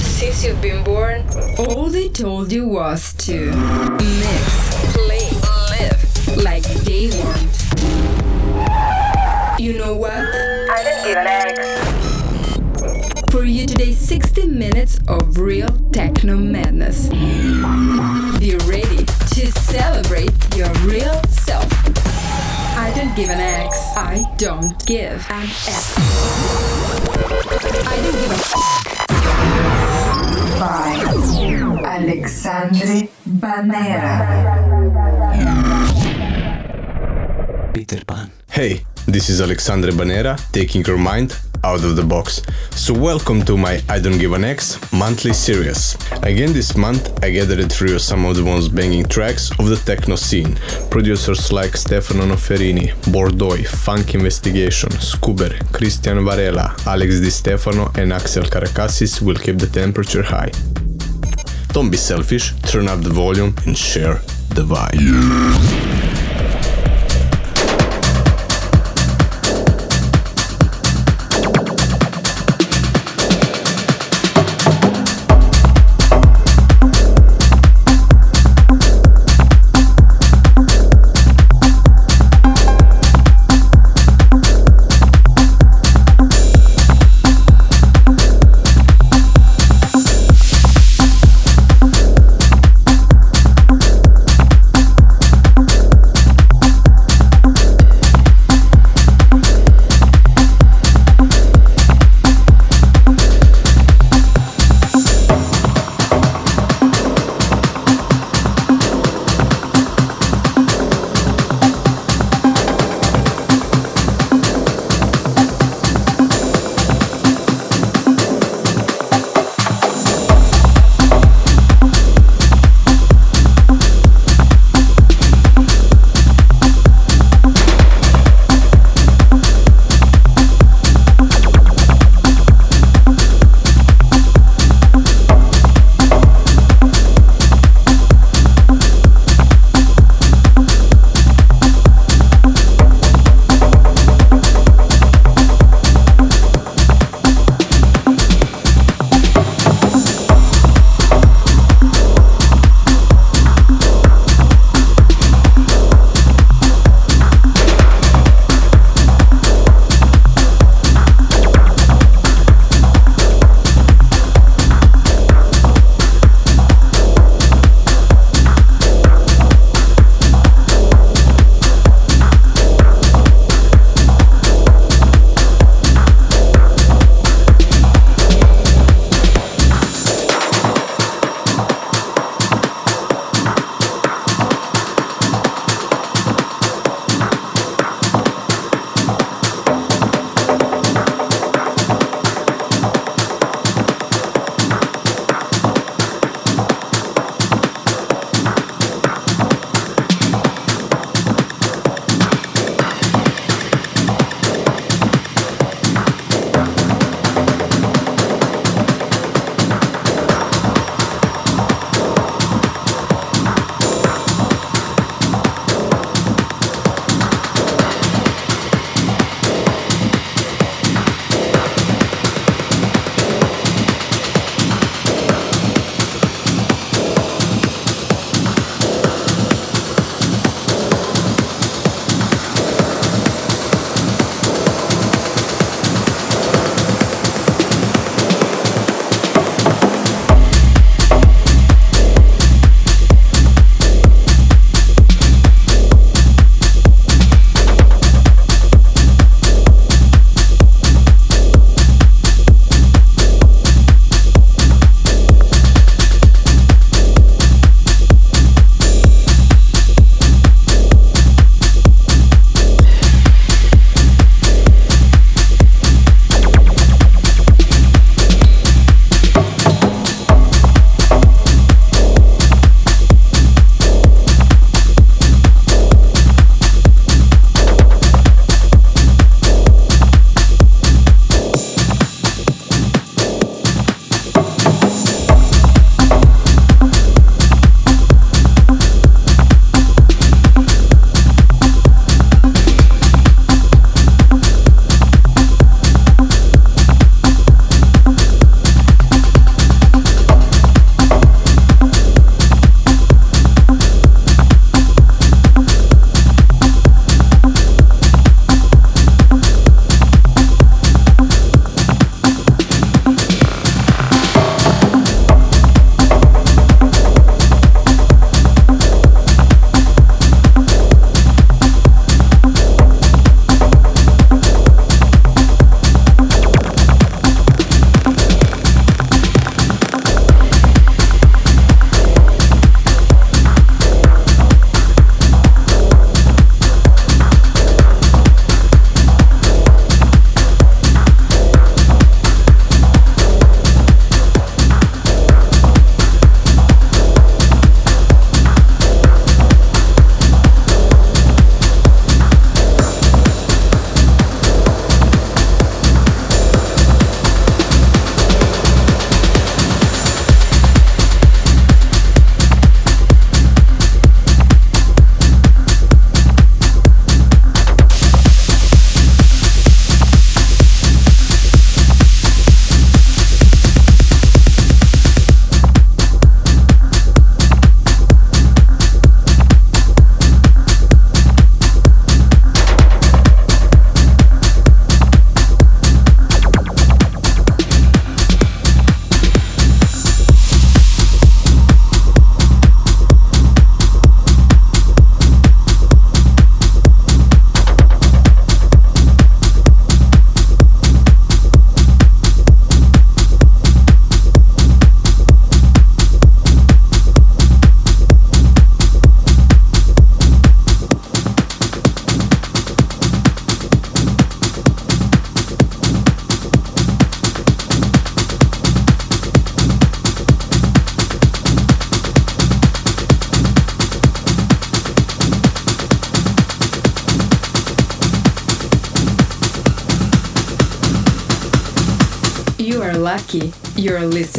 Since you've been born, All they told you was to mix, play, live like they want. You know what? I didn't give an X. For you today, 60 minutes of real techno madness. Be ready to celebrate your real self. I don't give an X. I don't give an F. I don't give a by Alexandre Banera. Peter Pan. Hey, this is Alexandre Banera taking your mind out of the box. So, welcome to my I Don't Give an X monthly series. Again, this month I gathered for you some of the most banging tracks of the techno scene. Producers like Stefano Noferini, Bordeaux, Funk Investigation, Skober, Christian Varela, Alex Di Stefano, and Axel Karakasis will keep the temperature high. Don't be selfish, turn up the volume and share the vibe. You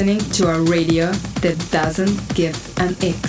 listening to a radio that doesn't give an X.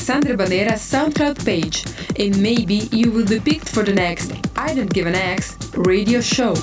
Alexandre Banera's SoundCloud page, and maybe you will be picked for the next I Don't Give an X radio show.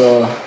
Funky.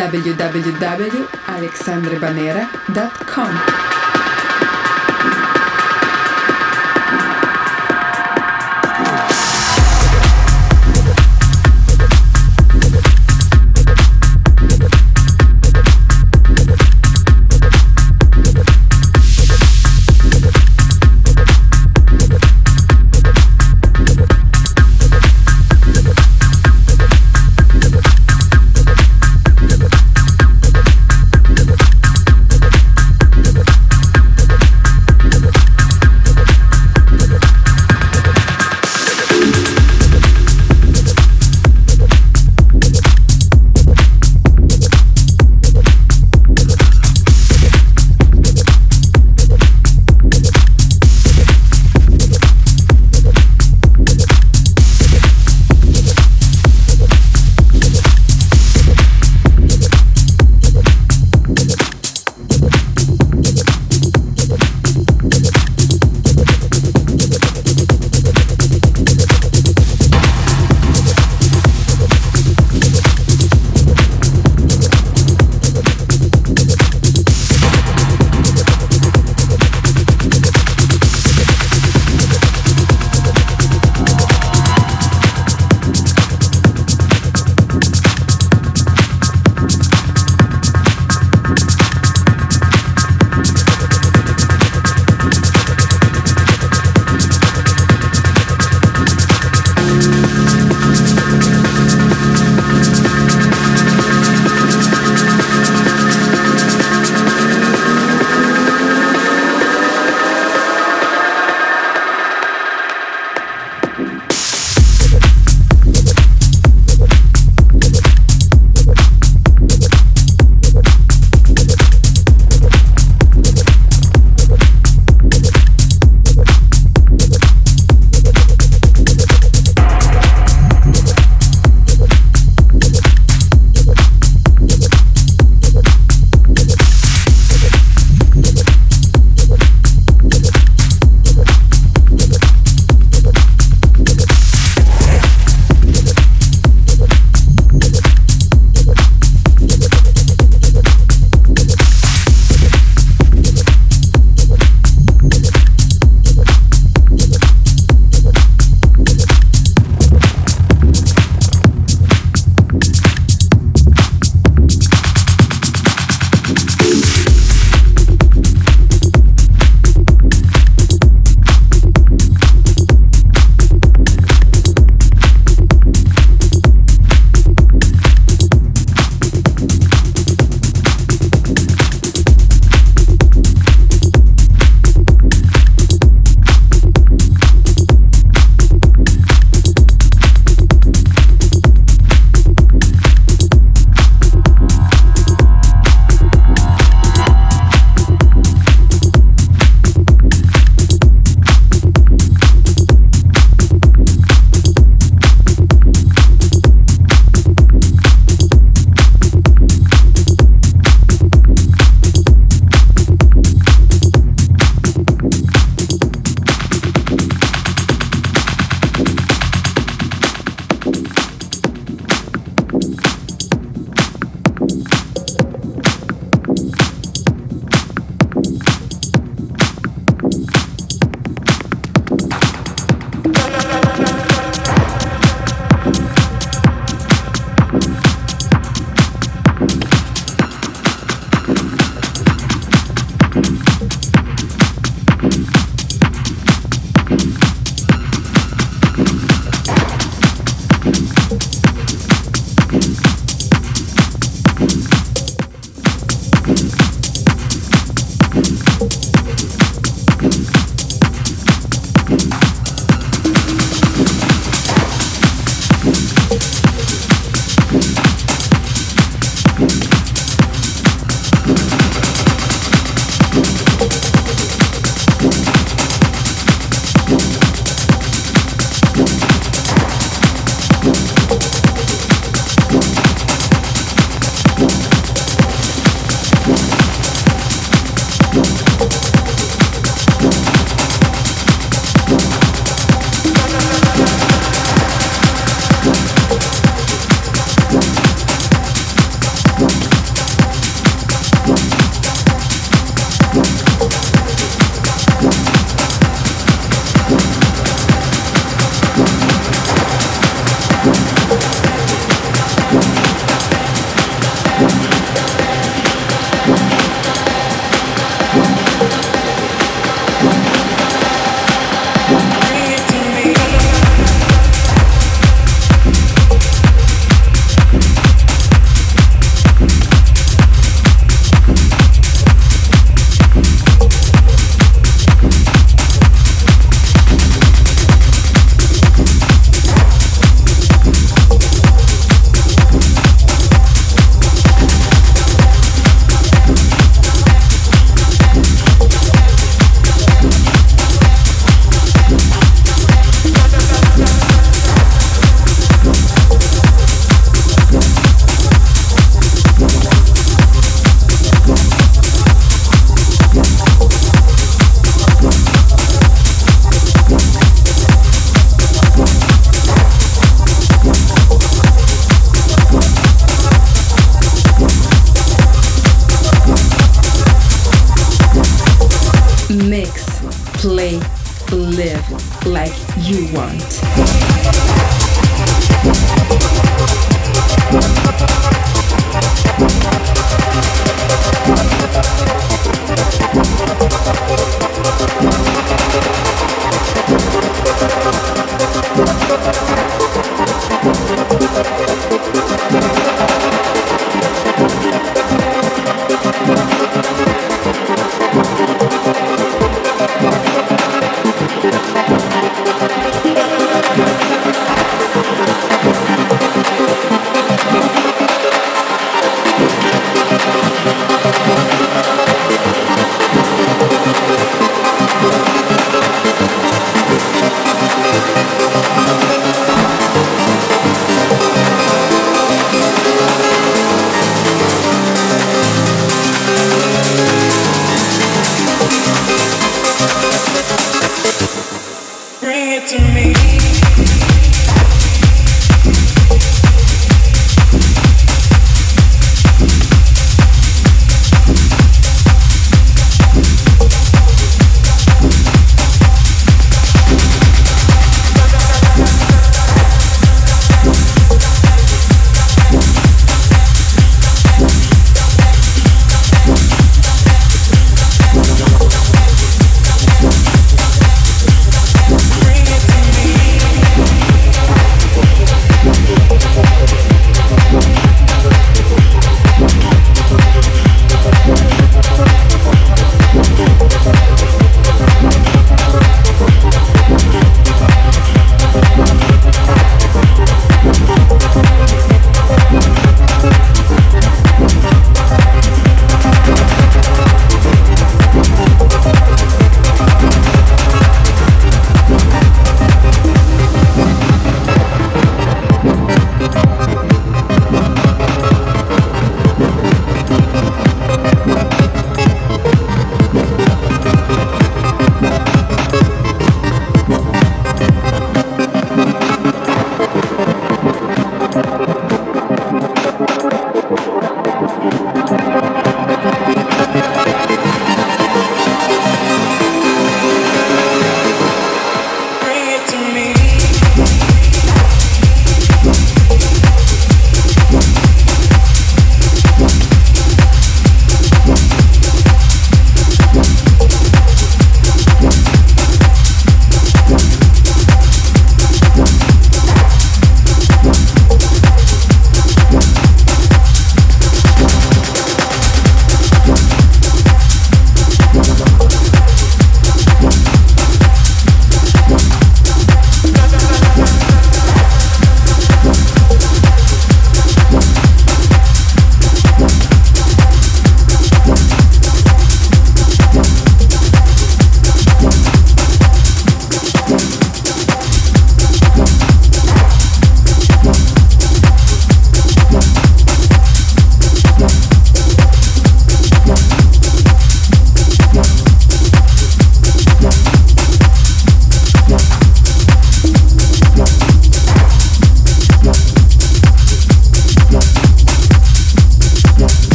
www.alexandrebanera.com.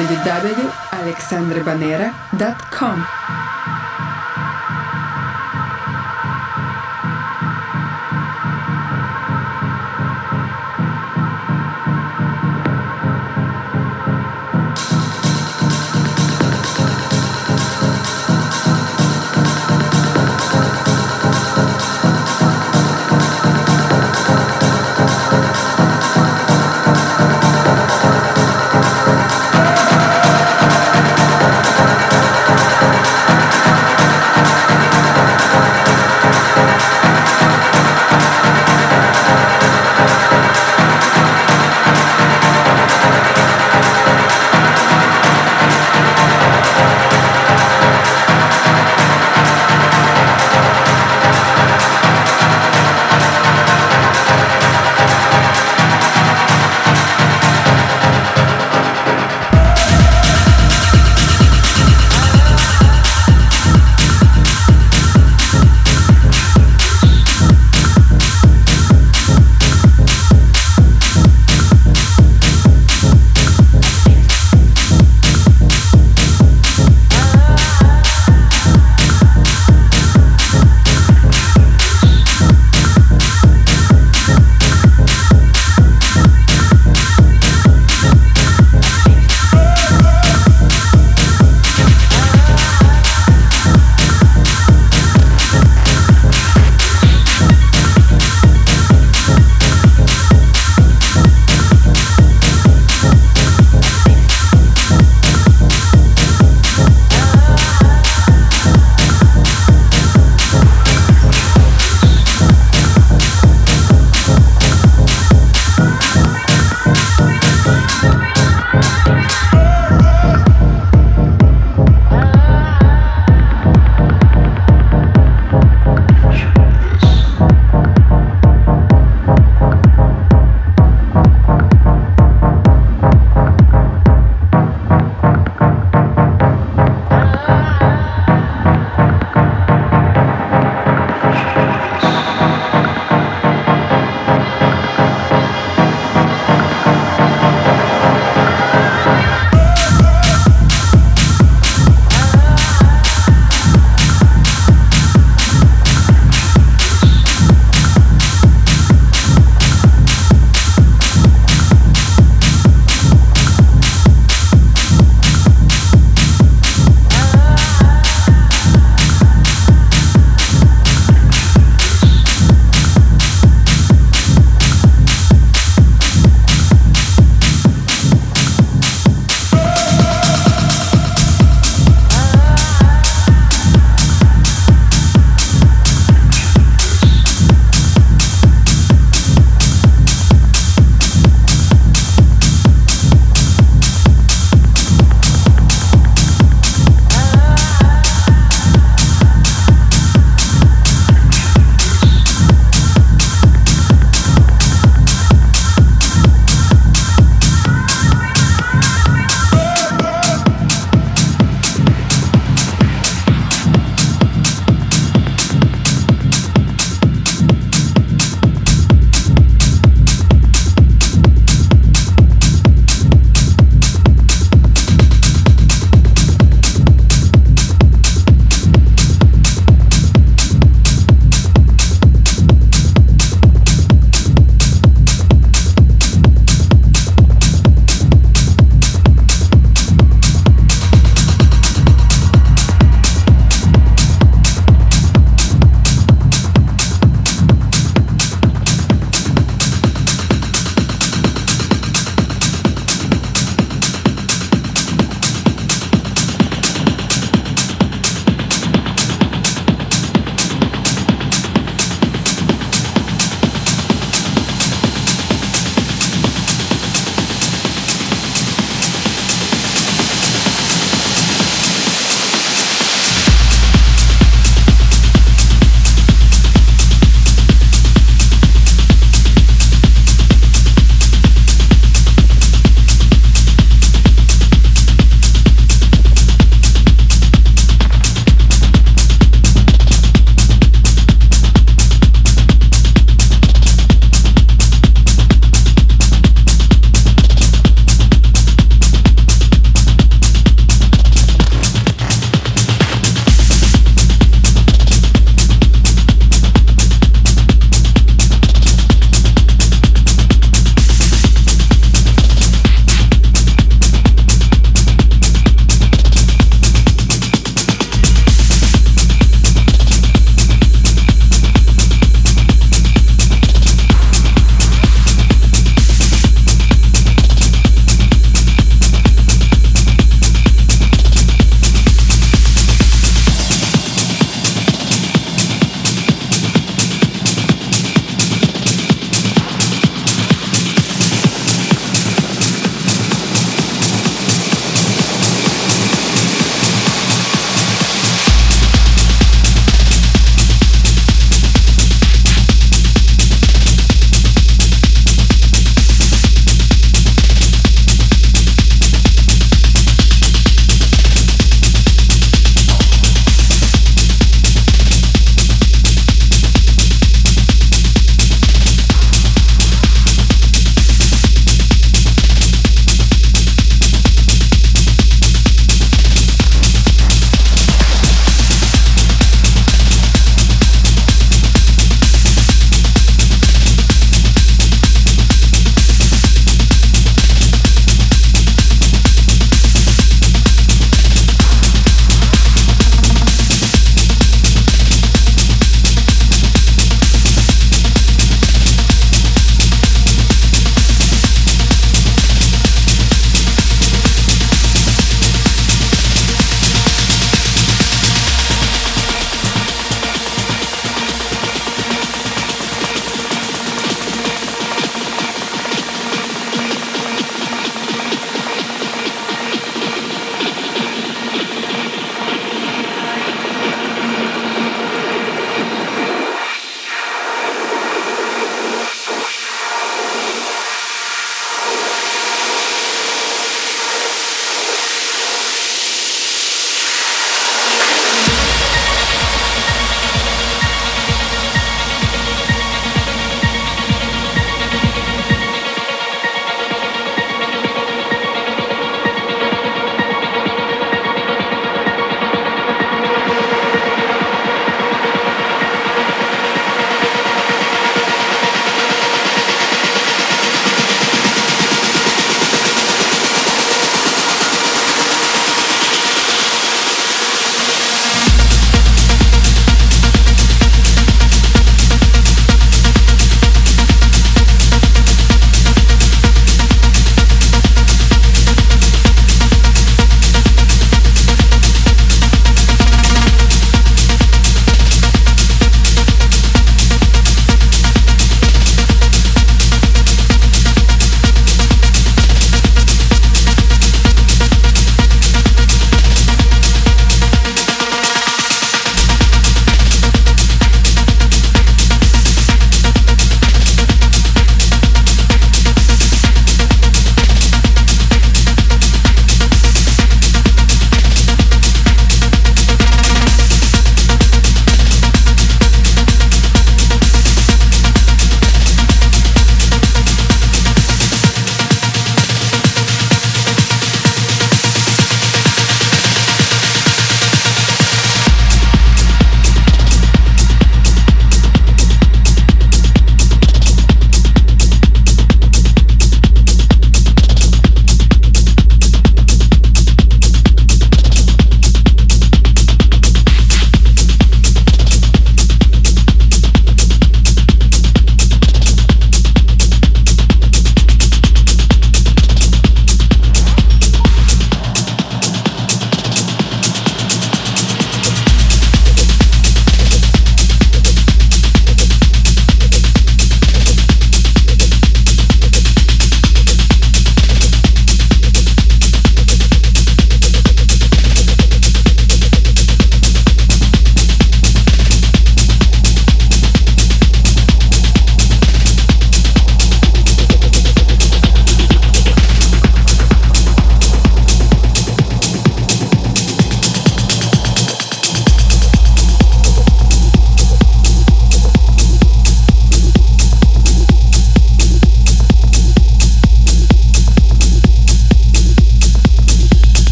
www.alexandrebanera.com.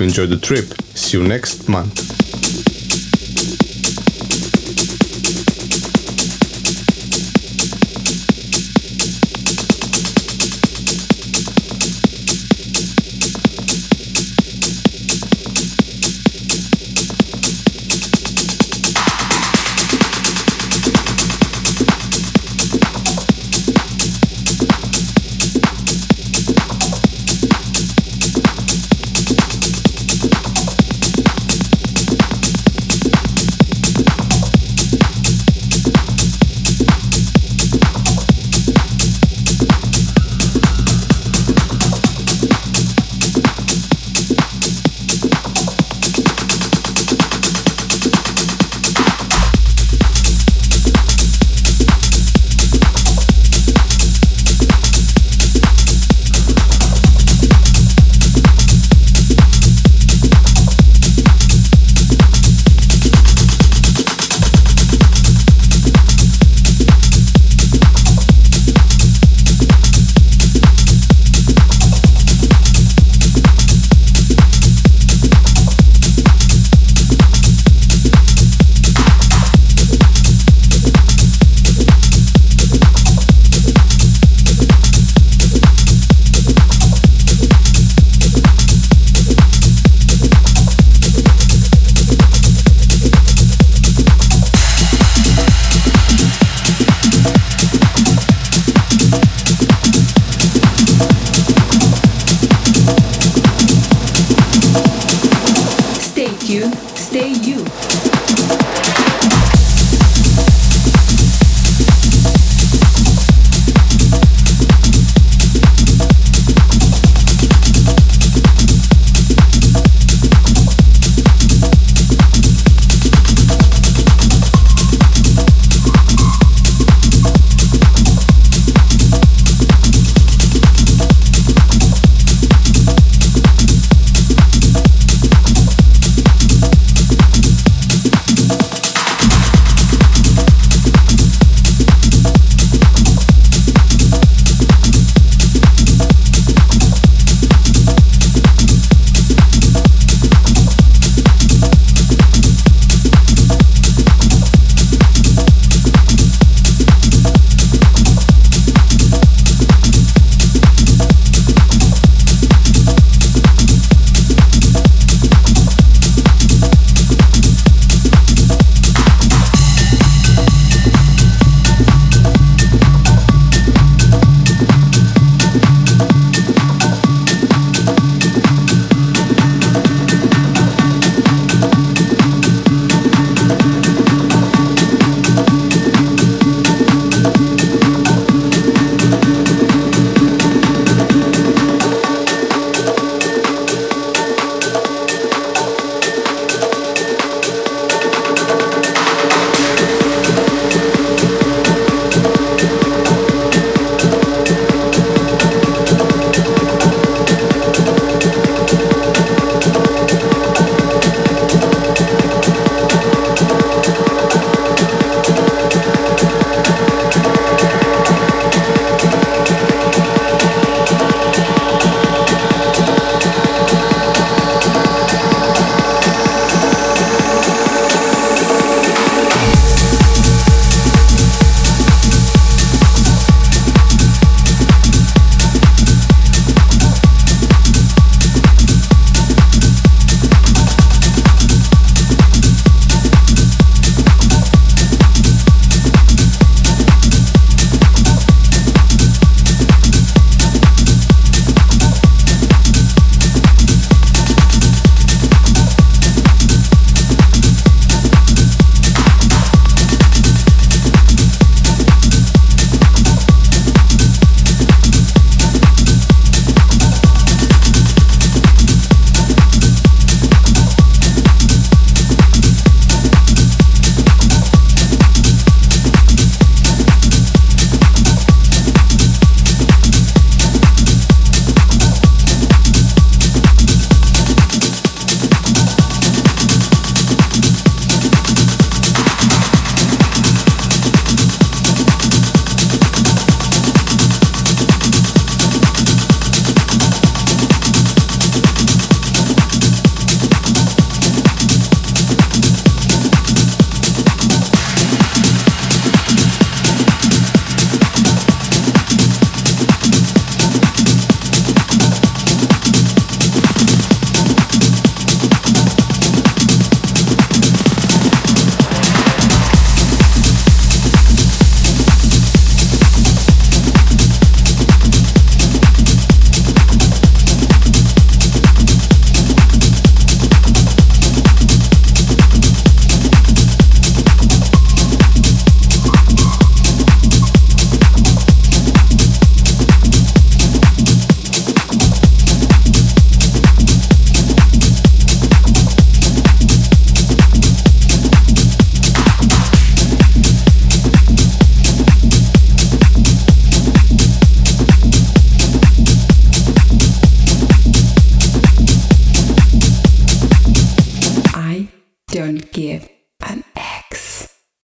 you enjoyed the trip. See you next month.